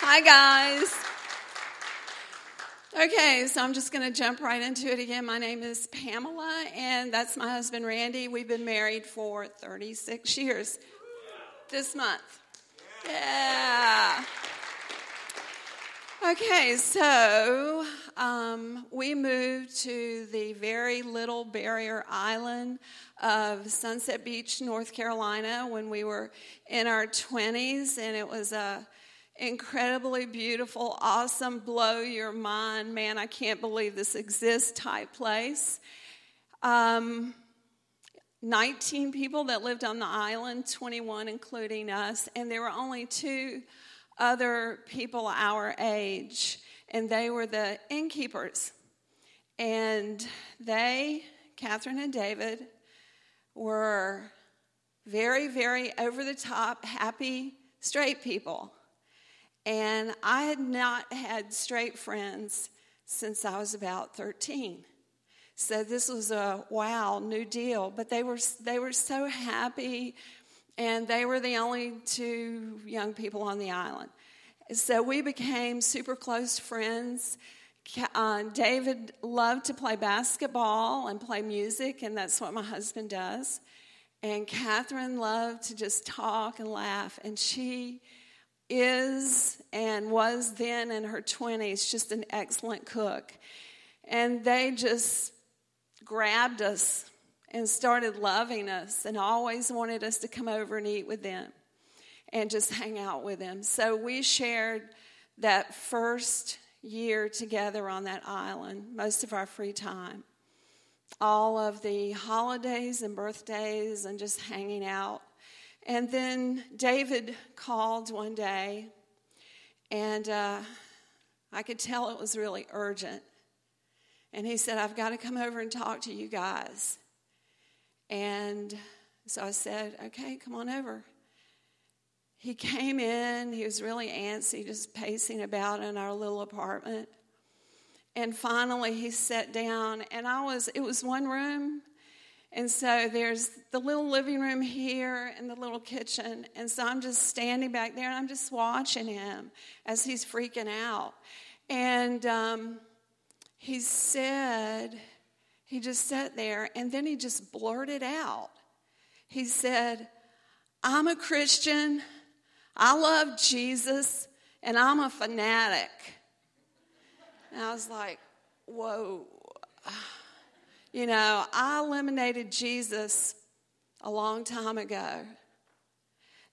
Hi, guys. Okay, so I'm just going to jump right into it again. My name is Pamela, and that's my husband, Randy. We've been married for 36 years this month. Yeah. Okay, so um, we moved to the very little barrier island of Sunset Beach, North Carolina, when we were in our 20s, and it was a incredibly beautiful, awesome, blow your mind, man, I can't believe this exists type place. Um, 19 people that lived on the island, 21 including us, and there were only two other people our age, and they were the innkeepers. And they, Catherine and David, were very, very over the top, happy, straight people. And I had not had straight friends since I was about 13. So this was a wow, new deal. But they were, they were so happy and they were the only two young people on the island. So we became super close friends. Uh, David loved to play basketball and play music, and that's what my husband does. And Catherine loved to just talk and laugh, and she is and was then in her 20s just an excellent cook. And they just grabbed us and started loving us and always wanted us to come over and eat with them and just hang out with them. So we shared that first year together on that island, most of our free time. All of the holidays and birthdays and just hanging out. And then David called one day, and uh, I could tell it was really urgent. And he said, I've got to come over and talk to you guys. And so I said, okay, come on over. He came in, he was really antsy, just pacing about in our little apartment. And finally, he sat down, and I was, it was one room. And so there's the little living room here and the little kitchen. And so I'm just standing back there and I'm just watching him as he's freaking out. And um, he said, he just sat there and then he just blurted out. He said, I'm a Christian, I love Jesus, and I'm a fanatic. And I was like, whoa. You know, I eliminated Jesus a long time ago.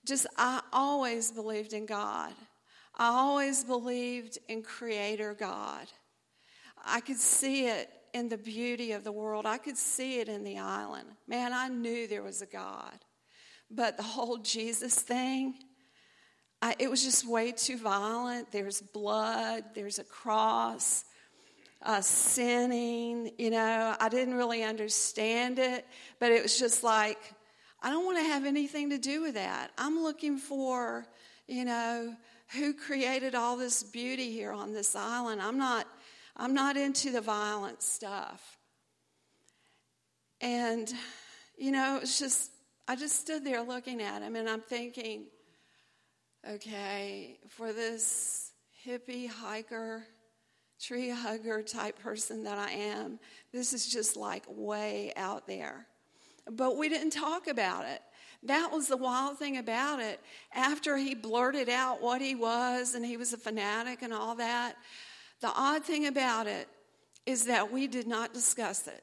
Just, I always believed in God. I always believed in Creator God. I could see it in the beauty of the world. I could see it in the island. Man, I knew there was a God. But the whole Jesus thing, I, it was just way too violent. There's blood, there's a cross, uh, sinning. You know, I didn't really understand it, but it was just like, I don't want to have anything to do with that. I'm looking for, you know, who created all this beauty here on this island. I'm not I'm not into the violent stuff. And, you know, it's just, I just stood there looking at him and I'm thinking, okay, for this hippie hiker, tree hugger type person that I am, this is just like way out there. But we didn't talk about it. That was the wild thing about it. After he blurted out what he was and he was a fanatic and all that, the odd thing about it is that we did not discuss it.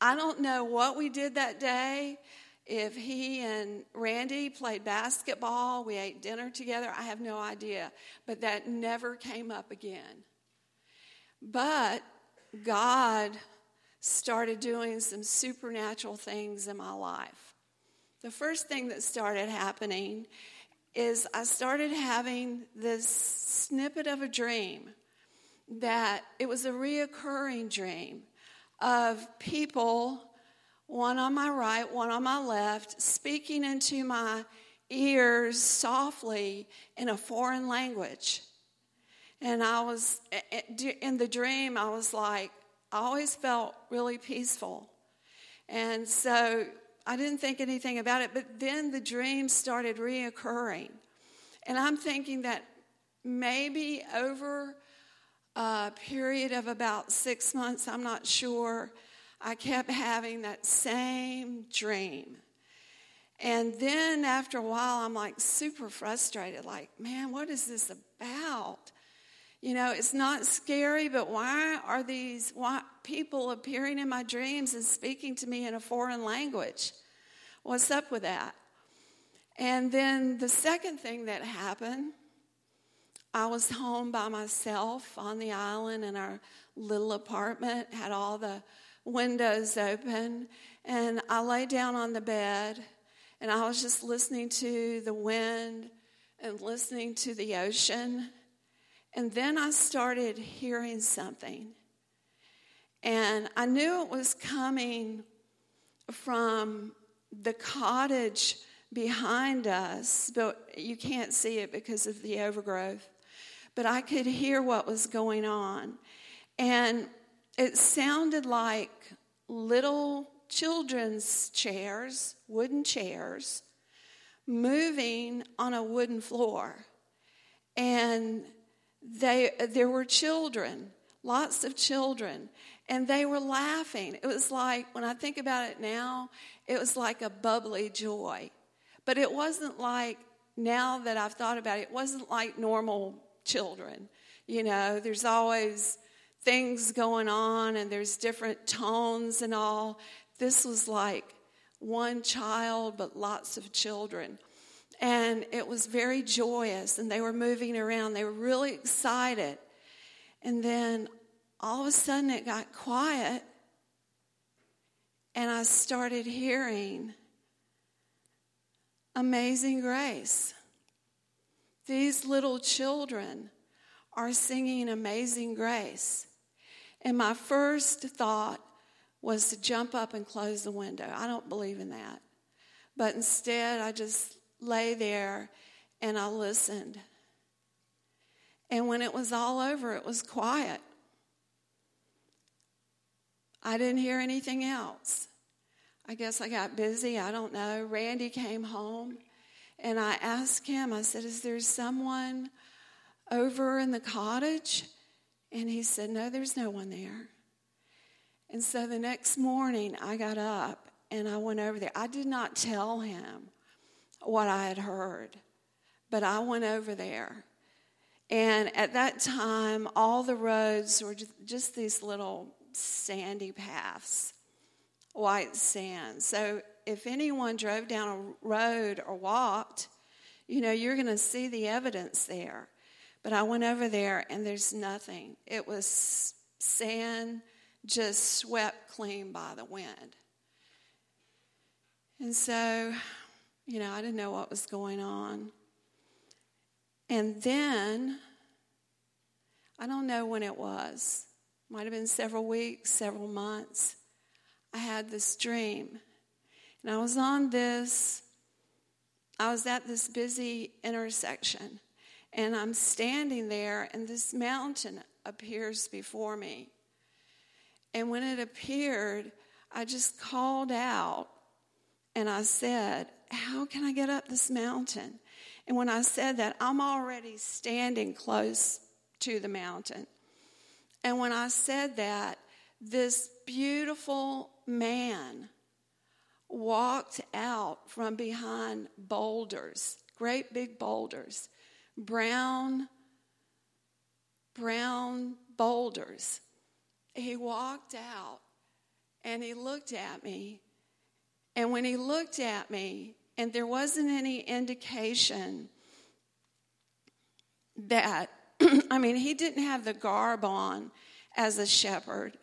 I don't know what we did that day. If he and Randy played basketball, we ate dinner together, I have no idea. But that never came up again. But God started doing some supernatural things in my life. The first thing that started happening is I started having this snippet of a dream that it was a reoccurring dream of people, one on my right, one on my left, speaking into my ears softly in a foreign language. And I was, in the dream, I was like, I always felt really peaceful. And so I didn't think anything about it, but then the dream started reoccurring. And I'm thinking that maybe over a period of about six months, I'm not sure, I kept having that same dream. And then after a while, I'm like super frustrated, like, man, what is this about? You know, it's not scary, but why are these why, people appearing in my dreams and speaking to me in a foreign language? What's up with that? And then the second thing that happened, I was home by myself on the island in our little apartment, had all the windows open, and I lay down on the bed and I was just listening to the wind and listening to the ocean. And then I started hearing something. And I knew it was coming from the cottage behind us, but you can't see it because of the overgrowth. But I could hear what was going on. And it sounded like little children's chairs, wooden chairs, moving on a wooden floor. And they, there were children, lots of children, and they were laughing. It was like, when I think about it now, it was like a bubbly joy. But it wasn't like, now that I've thought about it, it wasn't like normal children. You know, there's always things going on and there's different tones and all. This was like one child, but lots of children. And it was very joyous, and they were moving around. They were really excited. And then all of a sudden it got quiet, and I started hearing Amazing Grace. These little children are singing Amazing Grace. And my first thought was to jump up and close the window. I don't believe in that. But instead, I just lay there and I listened. And when it was all over, it was quiet. I didn't hear anything else. I guess I got busy. I don't know. Randy came home and I asked him, I said, Is there someone over in the cottage? And he said, No, there's no one there. And so the next morning, I got up and I went over there. I did not tell him what I had heard, but I went over there. And at that time, all the roads were just these little sandy paths, white sand. So if anyone drove down a road or walked, you know, you're going to see the evidence there. But I went over there and there's nothing. It was sand just swept clean by the wind. And so, you know, I didn't know what was going on. And then, I don't know when it was, might have been several weeks, several months, I had this dream. And I was on this, I was at this busy intersection. And I'm standing there, and this mountain appears before me. And when it appeared, I just called out and I said, How can I get up this mountain? And when I said that, I'm already standing close to the mountain. And when I said that, this beautiful man walked out from behind boulders, great big boulders, brown, brown boulders he walked out and he looked at me. And when he looked at me, and there wasn't any indication that, I mean, he didn't have the garb on as a shepherd.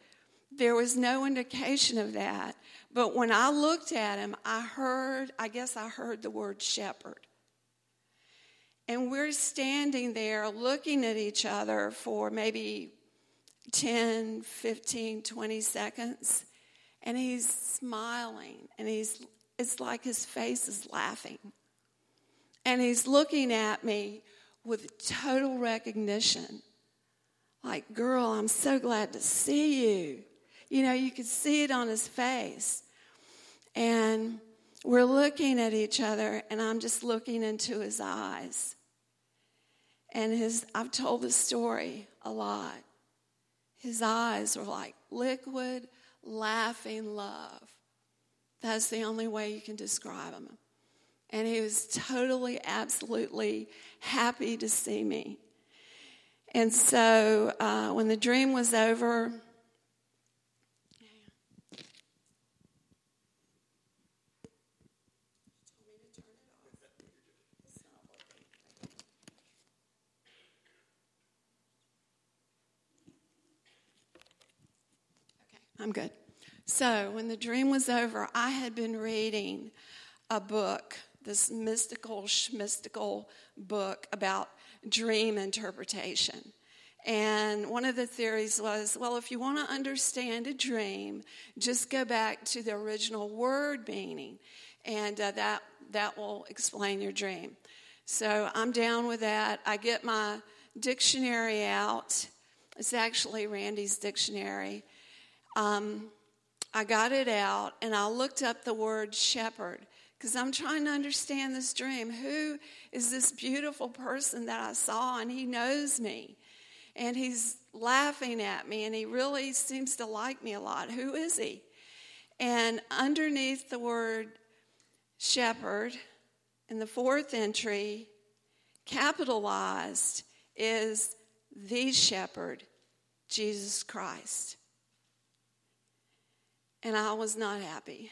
There was no indication of that. But when I looked at him, I heard, I guess I heard the word shepherd. And we're standing there looking at each other for maybe 10, 15, 20 seconds, and he's smiling, and he's it's like his face is laughing. And he's looking at me with total recognition. Like, girl, I'm so glad to see you. You know, you could see it on his face. And we're looking at each other, and I'm just looking into his eyes. And his, I've told this story a lot. His eyes were like liquid, laughing love. That's the only way you can describe him. And he was totally, absolutely happy to see me. And so uh, when the dream was over, I'm good. So, when the dream was over, I had been reading a book, this mystical, mystical book about dream interpretation. And one of the theories was well, if you want to understand a dream, just go back to the original word meaning, and uh, that, that will explain your dream. So I'm down with that. I get my dictionary out. It's actually Randy's dictionary um, I got it out and I looked up the word shepherd because I'm trying to understand this dream. Who is this beautiful person that I saw and he knows me? And he's laughing at me and he really seems to like me a lot. Who is he? And underneath the word shepherd in the fourth entry, capitalized, is the shepherd, Jesus Christ and I was not happy.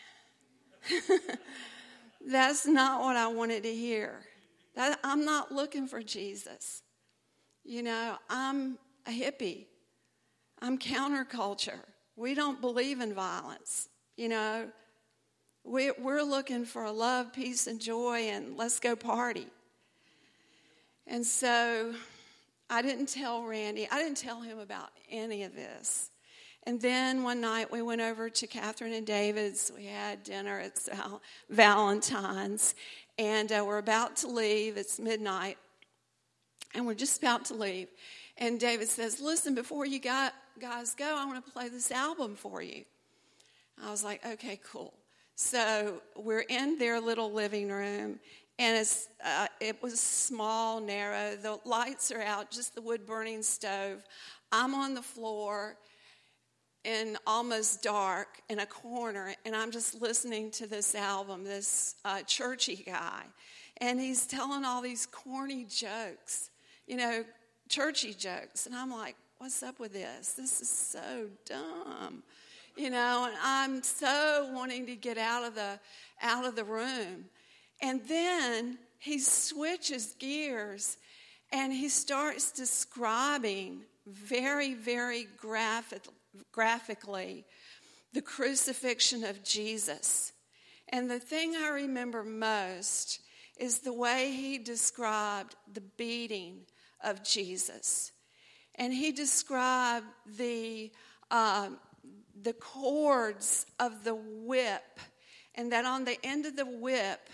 That's not what I wanted to hear. That, I'm not looking for Jesus. You know, I'm a hippie. I'm counterculture. We don't believe in violence. You know, we, we're looking for love, peace, and joy, and let's go party. And so I didn't tell Randy, I didn't tell him about any of this. And then one night we went over to Catherine and David's. We had dinner. It's Valentine's. And uh, we're about to leave. It's midnight. And we're just about to leave. And David says, Listen, before you guys go, I want to play this album for you. I was like, Okay, cool. So we're in their little living room. And it's, uh, it was small, narrow. The lights are out, just the wood burning stove. I'm on the floor in almost dark in a corner, and I'm just listening to this album, this uh, churchy guy. And he's telling all these corny jokes, you know, churchy jokes. And I'm like, what's up with this? This is so dumb. You know, and I'm so wanting to get out of the out of the room. And then he switches gears and he starts describing very, very graphic, graphically the crucifixion of Jesus. And the thing I remember most is the way he described the beating of Jesus. And he described the, uh, the cords of the whip, and that on the end of the whip,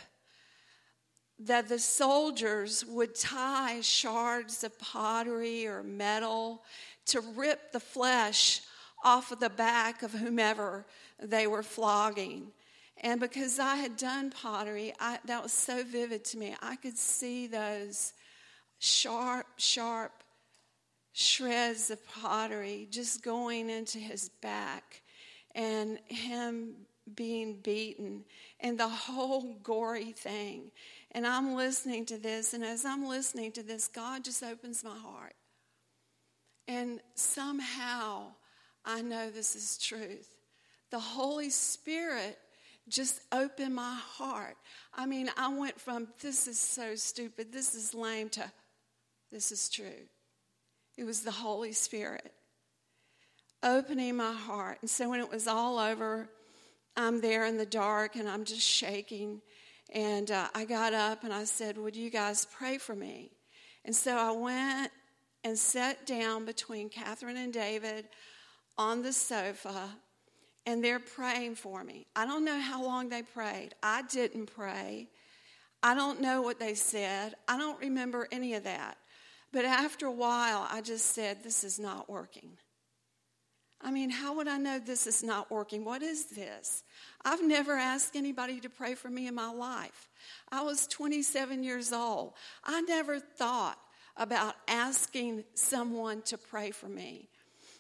that the soldiers would tie shards of pottery or metal to rip the flesh off of the back of whomever they were flogging. And because I had done pottery, I, that was so vivid to me. I could see those sharp, sharp shreds of pottery just going into his back and him being beaten and the whole gory thing. And I'm listening to this, and as I'm listening to this, God just opens my heart. And somehow, I know this is truth. The Holy Spirit just opened my heart. I mean, I went from this is so stupid, this is lame, to this is true. It was the Holy Spirit opening my heart. And so when it was all over, I'm there in the dark and I'm just shaking. And uh, I got up and I said, Would you guys pray for me? And so I went and sat down between Catherine and David on the sofa and they're praying for me. I don't know how long they prayed. I didn't pray. I don't know what they said. I don't remember any of that. But after a while, I just said, This is not working. I mean, how would I know this is not working? What is this? I've never asked anybody to pray for me in my life. I was 27 years old. I never thought about asking someone to pray for me.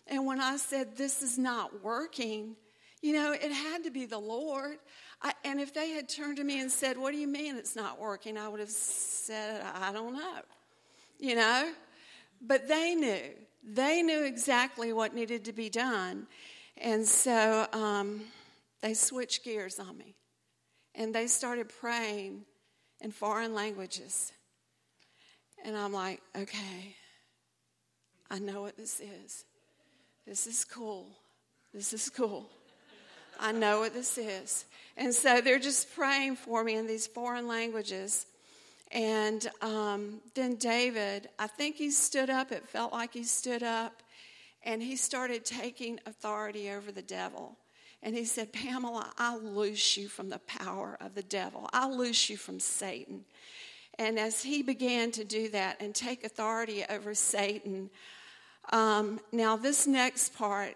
And when I said, This is not working, you know, it had to be the Lord. I, and if they had turned to me and said, What do you mean it's not working? I would have said, I don't know, you know? But they knew. They knew exactly what needed to be done. And so um, they switched gears on me. And they started praying in foreign languages. And I'm like, okay, I know what this is. This is cool. This is cool. I know what this is. And so they're just praying for me in these foreign languages. And um, then David, I think he stood up. It felt like he stood up. And he started taking authority over the devil. And he said, Pamela, I loose you from the power of the devil. I loose you from Satan. And as he began to do that and take authority over Satan, um, now this next part,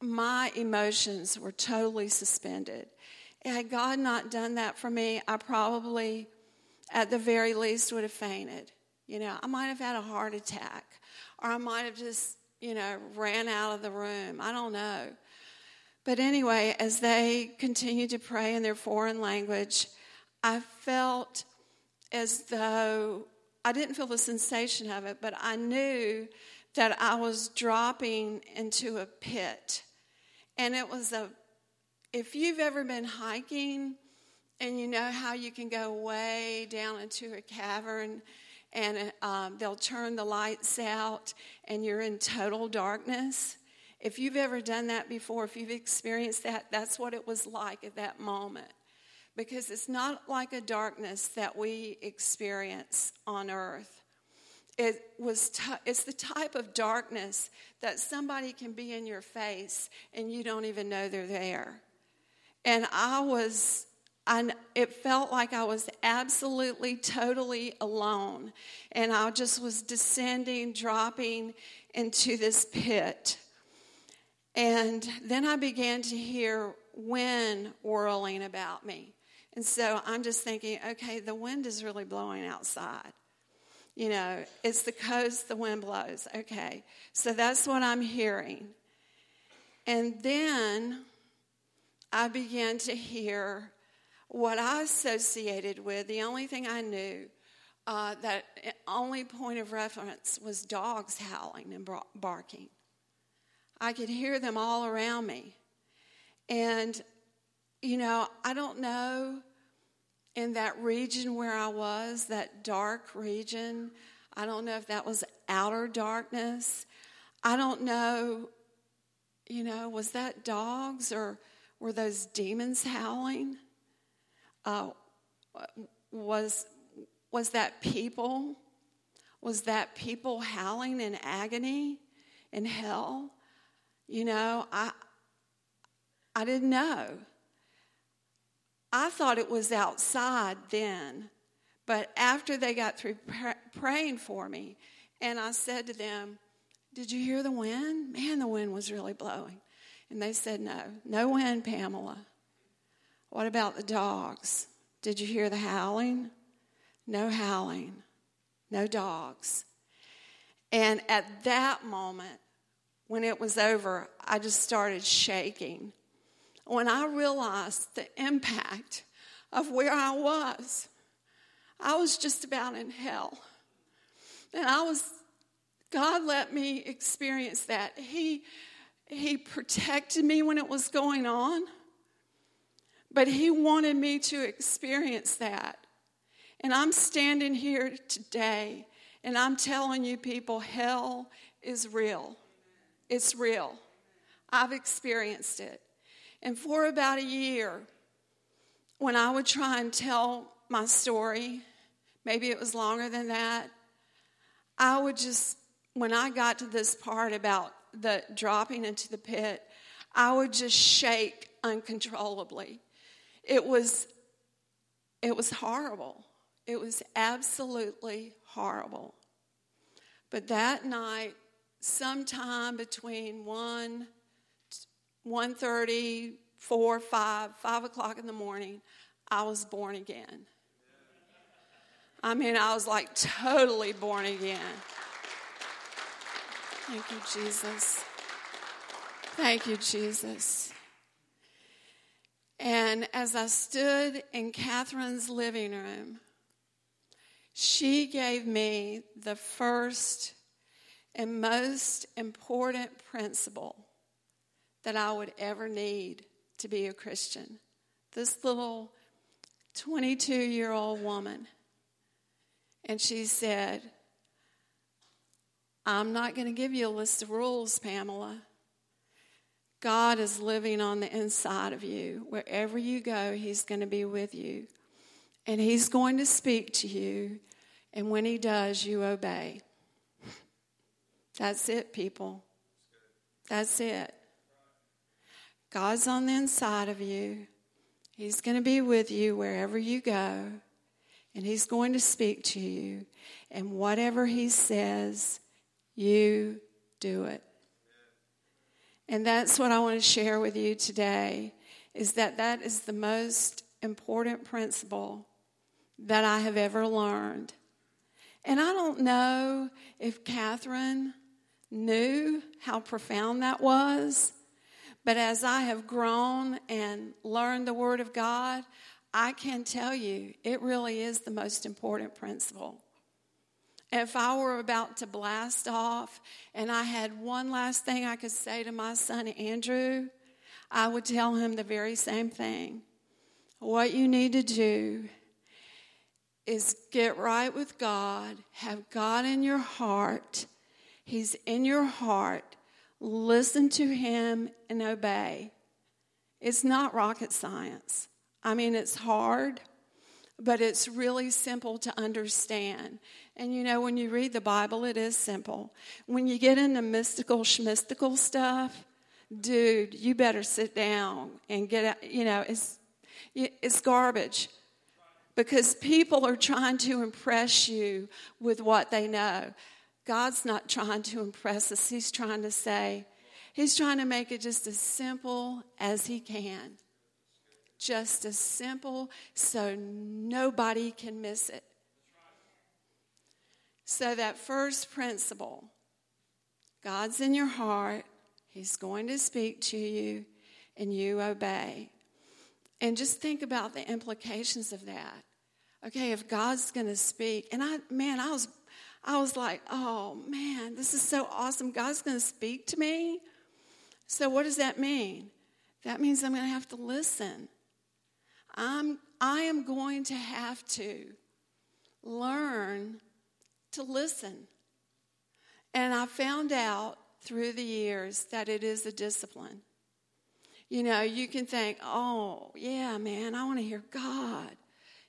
my emotions were totally suspended. Had God not done that for me, I probably, at the very least, would have fainted. You know, I might have had a heart attack, or I might have just, you know, ran out of the room. I don't know. But anyway, as they continued to pray in their foreign language, I felt as though I didn't feel the sensation of it, but I knew that I was dropping into a pit. And it was a, if you've ever been hiking and you know how you can go way down into a cavern and um, they'll turn the lights out and you're in total darkness. If you've ever done that before, if you've experienced that, that's what it was like at that moment because it's not like a darkness that we experience on earth. It was t- it's the type of darkness that somebody can be in your face and you don't even know they're there. And I was I, it felt like I was absolutely, totally alone. And I just was descending, dropping into this pit. And then I began to hear wind whirling about me. And so I'm just thinking, okay, the wind is really blowing outside. You know, it's the coast, the wind blows. Okay, so that's what I'm hearing. And then I began to hear what I associated with, the only thing I knew, uh, that only point of reference was dogs howling and barking. I could hear them all around me. And you know, I don't know in that region where I was, that dark region, I don't know if that was outer darkness. I don't know, you know, was that dogs or were those demons howling? Uh, was, was that people? Was that people howling in agony in hell? You know, I, I didn't know. I thought it was outside then, but after they got through praying for me, and I said to them, Did you hear the wind? Man, the wind was really blowing. And they said, No, no wind, Pamela. What about the dogs? Did you hear the howling? No howling, no dogs. And at that moment, when it was over, I just started shaking when I realized the impact of where I was. I was just about in hell. And I was, God let me experience that. He, he protected me when it was going on, but He wanted me to experience that. And I'm standing here today and I'm telling you, people, hell is real. It's real. I've experienced it. And for about a year, when I would try and tell my story, maybe it was longer than that, I would just, when I got to this part about the dropping into the pit, I would just shake uncontrollably. It was, it was horrible. It was absolutely horrible. But that night, sometime between 1 1.30, 4, 5, 5 o'clock in the morning, I was born again. I mean, I was like totally born again. Thank you, Jesus. Thank you, Jesus. And as I stood in Catherine's living room, she gave me the first and most important principle that I would ever need to be a Christian. This little 22 year old woman. And she said, I'm not going to give you a list of rules, Pamela. God is living on the inside of you. Wherever you go, He's going to be with you. And He's going to speak to you. And when He does, you obey. That's it, people. That's it. God's on the inside of you. He's going to be with you wherever you go. And He's going to speak to you. And whatever He says, you do it. And that's what I want to share with you today is that that is the most important principle that I have ever learned. And I don't know if Catherine knew how profound that was, but as I have grown and learned the Word of God, I can tell you it really is the most important principle. If I were about to blast off and I had one last thing I could say to my son Andrew, I would tell him the very same thing. What you need to do is get right with God, have God in your heart. He's in your heart. Listen to Him and obey. It's not rocket science. I mean, it's hard, but it's really simple to understand. And you know, when you read the Bible, it is simple. When you get into mystical, schmystical stuff, dude, you better sit down and get out. You know, it's, it's garbage because people are trying to impress you with what they know. God's not trying to impress us, He's trying to say, He's trying to make it just as simple as He can just as simple so nobody can miss it. So, that first principle God's in your heart, He's going to speak to you, and you obey. And just think about the implications of that. Okay, if God's going to speak, and I, man, I was, I was like, oh man, this is so awesome. God's going to speak to me. So, what does that mean? That means I'm going to have to listen. I'm, I am going to have to learn to listen. And I found out through the years that it is a discipline. You know, you can think, oh, yeah, man, I want to hear God.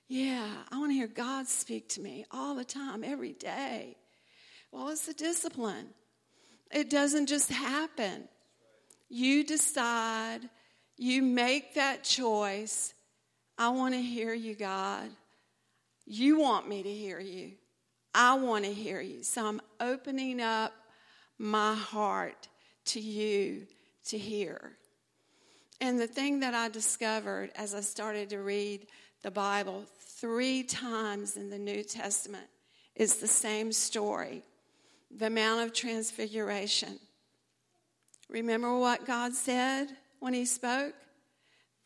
Yeah, I want to hear God speak to me all the time, every day. Well, it's a discipline. It doesn't just happen. You decide, you make that choice, I want to hear you, God. You want me to hear you. I want to hear you. So I'm opening up my heart to you to hear. And the thing that I discovered as I started to read the Bible three times in the New Testament is the same story the Mount of Transfiguration. Remember what God said when He spoke?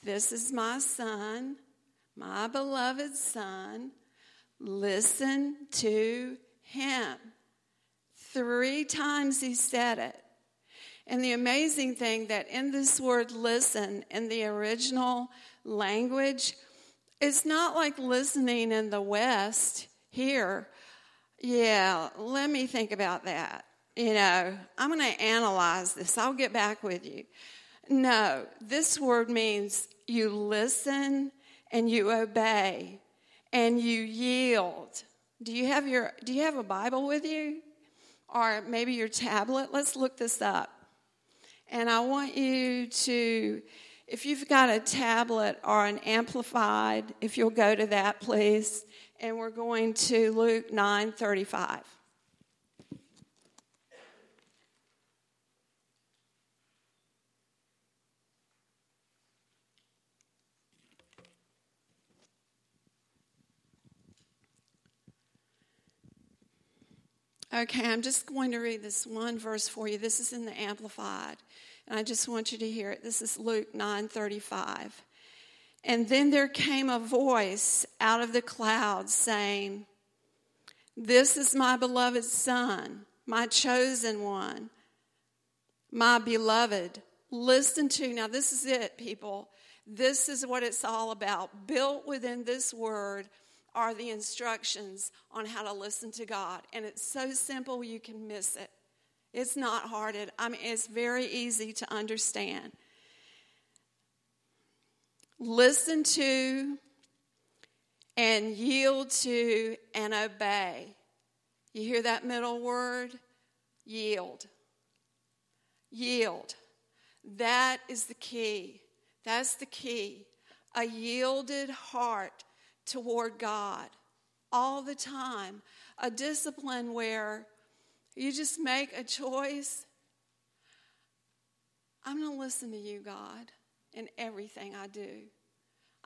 This is my son, my beloved son. Listen to him. Three times he said it. And the amazing thing that in this word listen, in the original language, it's not like listening in the West here. Yeah, let me think about that. You know, I'm going to analyze this. I'll get back with you. No, this word means you listen and you obey and you yield. Do you have your do you have a Bible with you? Or maybe your tablet? Let's look this up. And I want you to if you've got a tablet or an amplified, if you'll go to that please, and we're going to Luke 9:35. Okay, I'm just going to read this one verse for you. This is in the Amplified, and I just want you to hear it. This is Luke 9:35. And then there came a voice out of the cloud saying, This is my beloved Son, my chosen one, my beloved. Listen to, now this is it, people. This is what it's all about. Built within this word are the instructions on how to listen to God. And it's so simple you can miss it. It's not hard. I mean, it's very easy to understand. Listen to and yield to and obey. You hear that middle word? Yield. Yield. That is the key. That's the key. A yielded heart toward God all the time. A discipline where you just make a choice. I'm going to listen to you, God, in everything I do.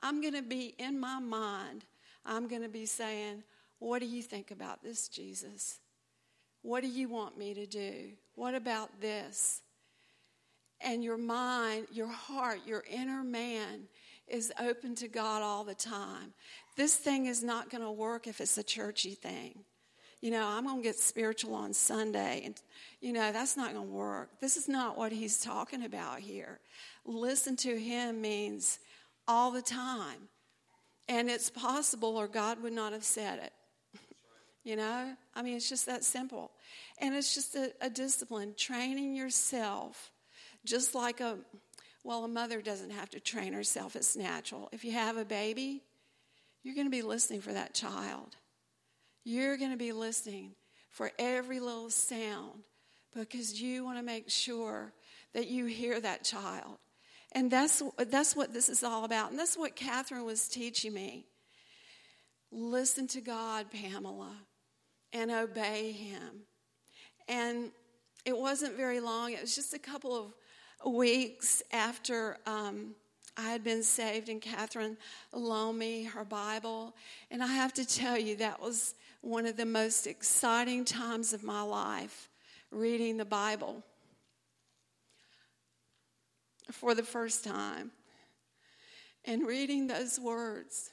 I'm going to be in my mind, I'm going to be saying, What do you think about this, Jesus? What do you want me to do? What about this? And your mind, your heart, your inner man is open to God all the time. This thing is not going to work if it's a churchy thing. You know, I'm going to get spiritual on Sunday. And, you know, that's not going to work. This is not what he's talking about here. Listen to him means all the time. And it's possible, or God would not have said it. you know? I mean, it's just that simple. And it's just a, a discipline, training yourself, just like a, well, a mother doesn't have to train herself, it's natural. If you have a baby, you're going to be listening for that child. You're going to be listening for every little sound because you want to make sure that you hear that child. And that's, that's what this is all about. And that's what Catherine was teaching me. Listen to God, Pamela, and obey Him. And it wasn't very long, it was just a couple of weeks after um, I had been saved, and Catherine loaned me her Bible. And I have to tell you, that was one of the most exciting times of my life reading the Bible for the first time and reading those words.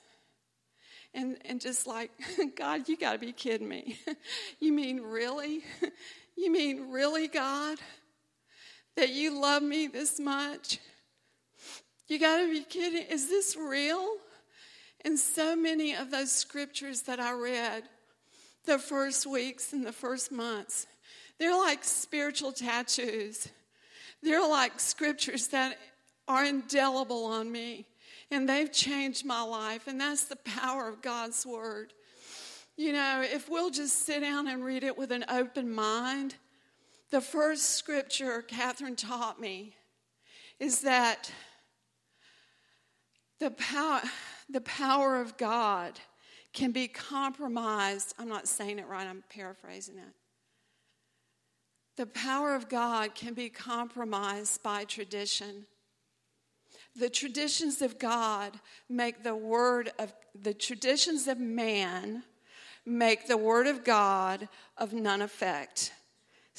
And, and just like, God, you got to be kidding me. you mean really? you mean really, God? That you love me this much? You got to be kidding. Is this real? And so many of those scriptures that I read the first weeks and the first months, they're like spiritual tattoos. They're like scriptures that are indelible on me, and they've changed my life, and that's the power of God's Word. You know, if we'll just sit down and read it with an open mind, the first scripture Catherine taught me is that the power, the power of God can be compromised. I'm not saying it right, I'm paraphrasing it. The power of God can be compromised by tradition. The traditions of God make the word of the traditions of man make the word of God of none effect.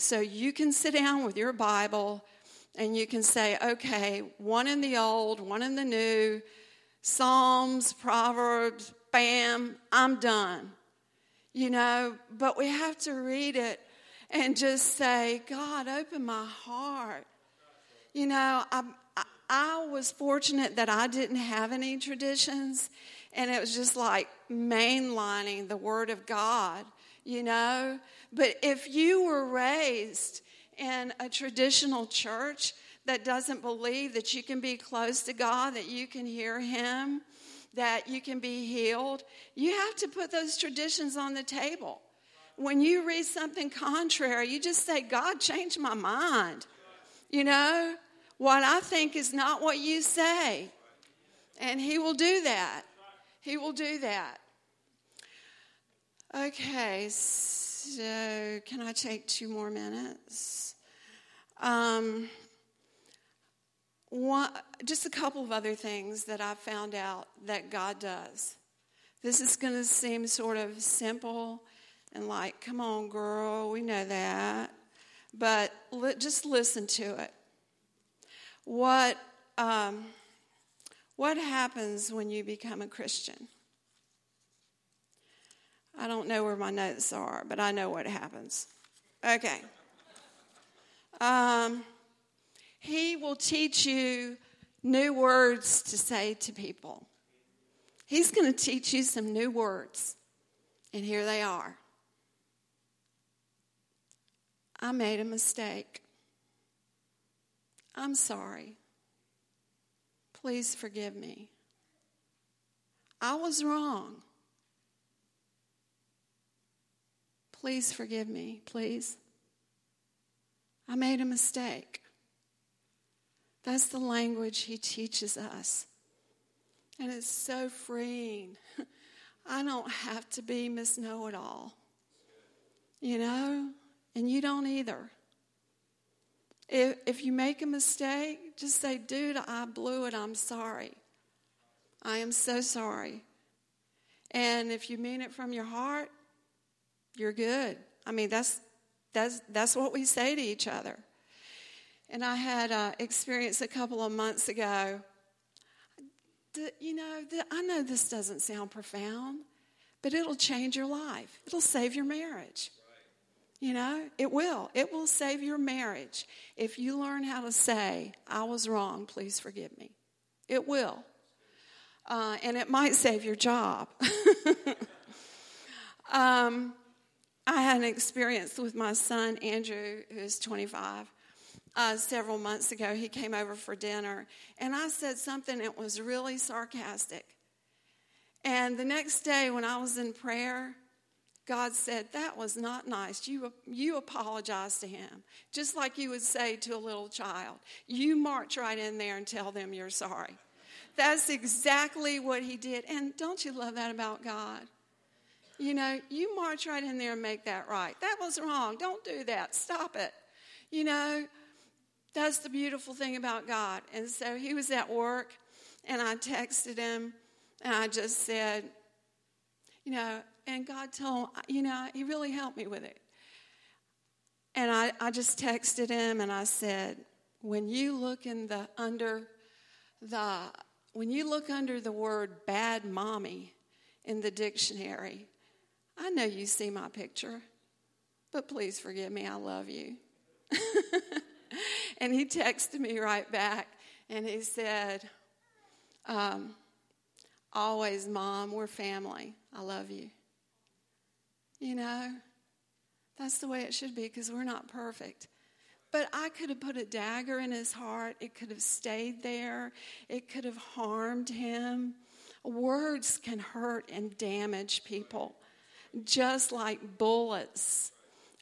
So you can sit down with your Bible and you can say, okay, one in the old, one in the new, Psalms, Proverbs, bam, I'm done. You know, but we have to read it and just say, God, open my heart. You know, I, I was fortunate that I didn't have any traditions, and it was just like mainlining the Word of God, you know. But if you were raised in a traditional church, that doesn't believe that you can be close to God, that you can hear Him, that you can be healed, you have to put those traditions on the table. When you read something contrary, you just say, God, change my mind. You know, what I think is not what you say. And He will do that. He will do that. Okay, so can I take two more minutes? Um, one, just a couple of other things that I found out that God does. This is going to seem sort of simple, and like, come on, girl, we know that. But li- just listen to it. What, um, what happens when you become a Christian? I don't know where my notes are, but I know what happens. Okay. Um, he will teach you new words to say to people. He's going to teach you some new words. And here they are I made a mistake. I'm sorry. Please forgive me. I was wrong. Please forgive me, please. I made a mistake. That's the language he teaches us. And it's so freeing. I don't have to be Miss Know It All, you know, and you don't either. If, if you make a mistake, just say, dude, I blew it. I'm sorry. I am so sorry. And if you mean it from your heart, you're good. I mean, that's, that's, that's what we say to each other. And I had an experience a couple of months ago. You know, I know this doesn't sound profound, but it'll change your life. It'll save your marriage. You know, it will. It will save your marriage if you learn how to say, I was wrong, please forgive me. It will. Uh, and it might save your job. um, I had an experience with my son, Andrew, who's 25 uh, several months ago. He came over for dinner, and I said something that was really sarcastic. And the next day, when I was in prayer, God said, That was not nice. You, you apologize to him, just like you would say to a little child. You march right in there and tell them you're sorry. That's exactly what he did. And don't you love that about God? You know, you march right in there and make that right. That was wrong. Don't do that. Stop it. You know, that's the beautiful thing about God. And so he was at work, and I texted him, and I just said, you know, and God told, you know, he really helped me with it. And I, I just texted him and I said, when you look in the under the when you look under the word bad mommy in the dictionary, I know you see my picture, but please forgive me, I love you. and he texted me right back and he said, um, Always, mom, we're family. I love you. You know, that's the way it should be because we're not perfect. But I could have put a dagger in his heart. It could have stayed there. It could have harmed him. Words can hurt and damage people, just like bullets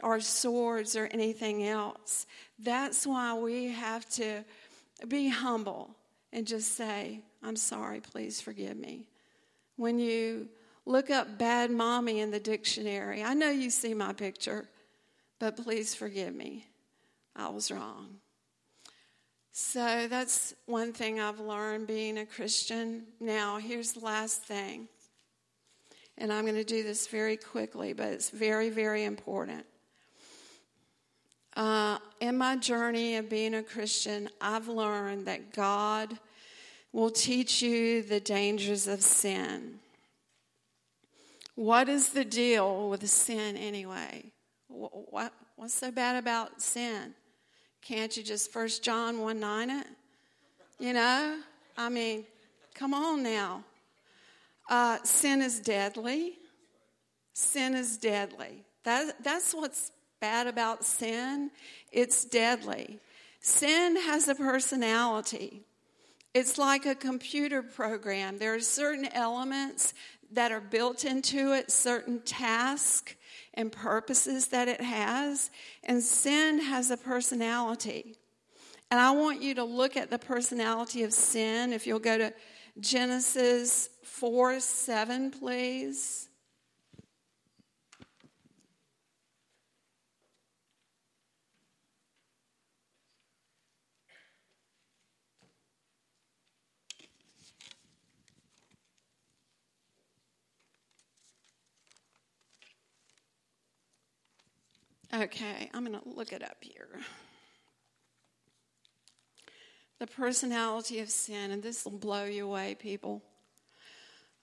or swords or anything else. That's why we have to be humble and just say, I'm sorry, please forgive me. When you look up bad mommy in the dictionary, I know you see my picture, but please forgive me. I was wrong. So that's one thing I've learned being a Christian. Now, here's the last thing. And I'm going to do this very quickly, but it's very, very important. Uh, in my journey of being a Christian, I've learned that God will teach you the dangers of sin. What is the deal with sin anyway? What, what's so bad about sin? Can't you just First John 1 9 it? You know? I mean, come on now. Uh, sin is deadly. Sin is deadly. That, that's what's bad about sin. It's deadly. Sin has a personality. It's like a computer program. There are certain elements that are built into it, certain tasks and purposes that it has. And sin has a personality. And I want you to look at the personality of sin. If you'll go to Genesis 4 7, please. Okay, I'm going to look it up here. The personality of sin, and this will blow you away, people.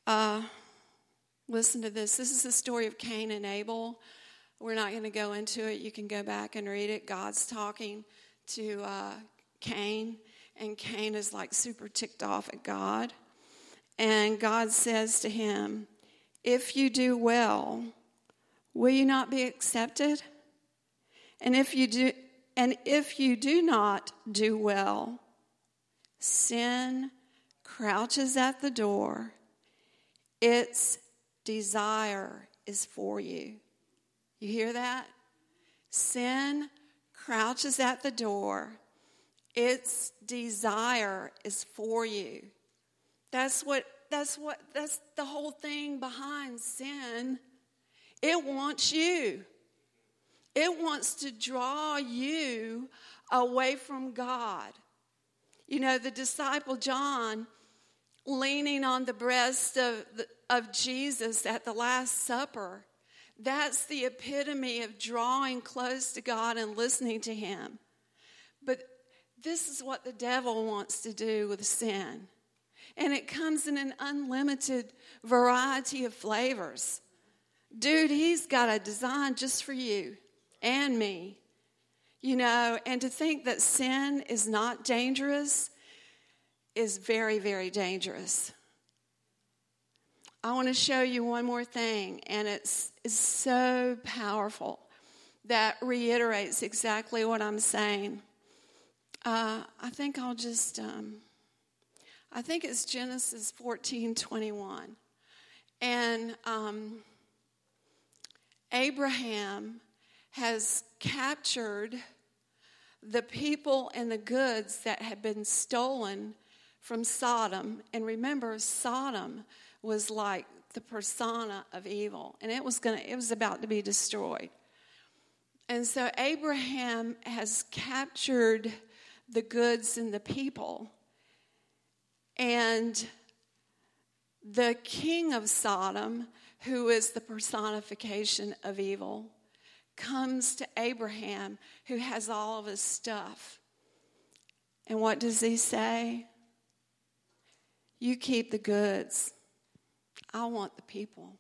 Uh, listen to this. This is the story of Cain and Abel. We're not going to go into it. You can go back and read it. God's talking to uh, Cain, and Cain is like super ticked off at God. And God says to him, If you do well, will you not be accepted? And if you do and if you do not do well, sin crouches at the door. Its desire is for you. You hear that? Sin crouches at the door. Its desire is for you. That's what that's what that's the whole thing behind sin. It wants you. It wants to draw you away from God. You know, the disciple John leaning on the breast of, of Jesus at the Last Supper, that's the epitome of drawing close to God and listening to Him. But this is what the devil wants to do with sin. And it comes in an unlimited variety of flavors. Dude, he's got a design just for you and me. You know, and to think that sin is not dangerous is very, very dangerous. I want to show you one more thing, and it's, it's so powerful that reiterates exactly what I'm saying. Uh, I think I'll just, um, I think it's Genesis 14 21. And um, Abraham has captured the people and the goods that had been stolen from Sodom. And remember, Sodom was like the persona of evil, and it was going to it was about to be destroyed. And so Abraham has captured the goods and the people. And the king of Sodom, who is the personification of evil, comes to Abraham, who has all of his stuff. And what does he say? You keep the goods. I want the people.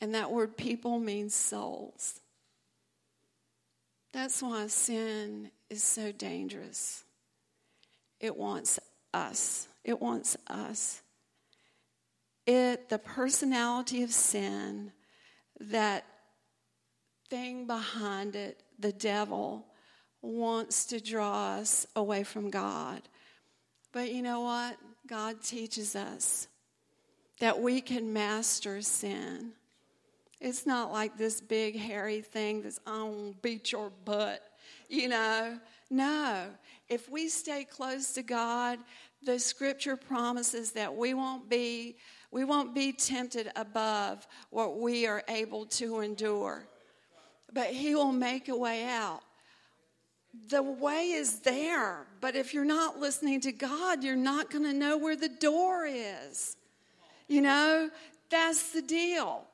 And that word people means souls. That's why sin is so dangerous. It wants us. It wants us. It, the personality of sin that thing behind it, the devil, wants to draw us away from God. But you know what? God teaches us that we can master sin. It's not like this big hairy thing that's on beat your butt, you know. No. If we stay close to God, the scripture promises that we won't be we won't be tempted above what we are able to endure but He will make a way out. The way is there, but if you're not listening to God, you're not going to know where the door is. You know, that's the deal.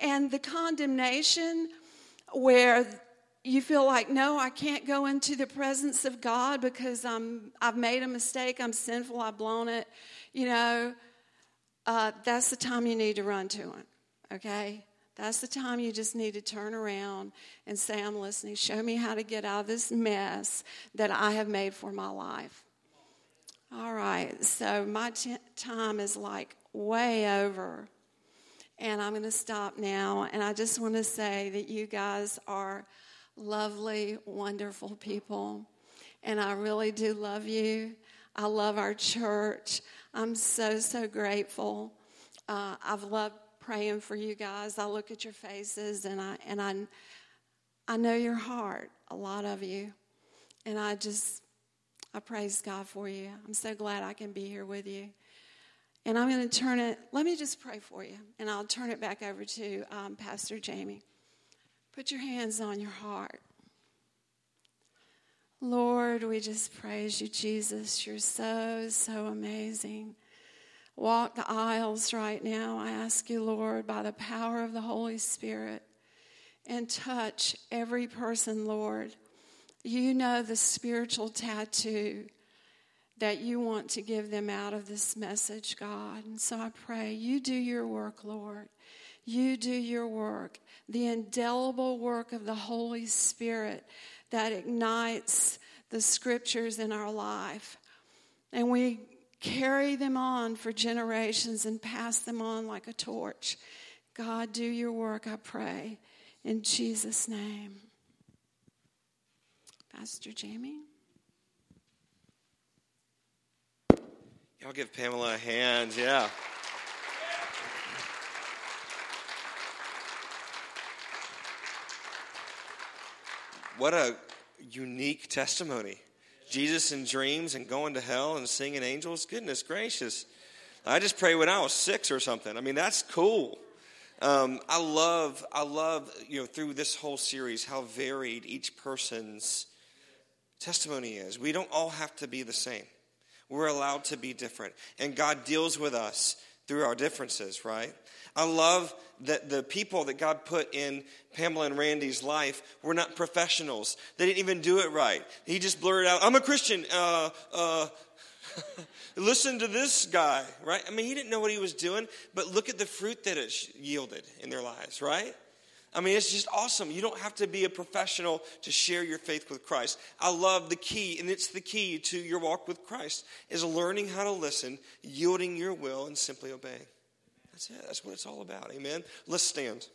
And the condemnation, where you feel like, no, I can't go into the presence of God because I'm, I've made a mistake, I'm sinful, I've blown it, you know, uh, that's the time you need to run to Him, okay? That's the time you just need to turn around and say, I'm listening. Show me how to get out of this mess that I have made for my life. All right, so my t- time is like way over. And I'm going to stop now. And I just want to say that you guys are lovely, wonderful people. And I really do love you. I love our church. I'm so, so grateful. Uh, I've loved praying for you guys. I look at your faces and I and I I know your heart, a lot of you. And I just I praise God for you. I'm so glad I can be here with you. And I'm going to turn it, let me just pray for you, and I'll turn it back over to um, Pastor Jamie. Put your hands on your heart. Lord, we just praise you, Jesus. You're so, so amazing walk the aisles right now, I ask you, Lord, by the power of the Holy Spirit, and touch every person, Lord. You know the spiritual tattoo that you want to give them out of this message, God. And so I pray you do your work, Lord. You do your work, the indelible work of the Holy Spirit that ignites the scriptures in our life. And we carry them on for generations and pass them on like a torch. God, do your work, I pray, in Jesus' name. Pastor Jamie? Y'all give Pamela a hand, yeah. What a unique testimony. Jesus in dreams and going to hell and singing angels. Goodness gracious. I just pray when I was six or something. I mean, that's cool. Um, I love, I love, you know, through this whole series, how varied each person's testimony is. We don't all have to be the same. We're allowed to be different. And God deals with us through our differences, right? I love that the people that God put in Pamela and Randy's life were not professionals. They didn't even do it right. He just blurted out, I'm a Christian. Uh, uh, listen to this guy, right? I mean, he didn't know what he was doing, but look at the fruit that it yielded in their lives, right? I mean, it's just awesome. You don't have to be a professional to share your faith with Christ. I love the key, and it's the key to your walk with Christ, is learning how to listen, yielding your will, and simply obeying. That's it. That's what it's all about. Amen. Let's stand.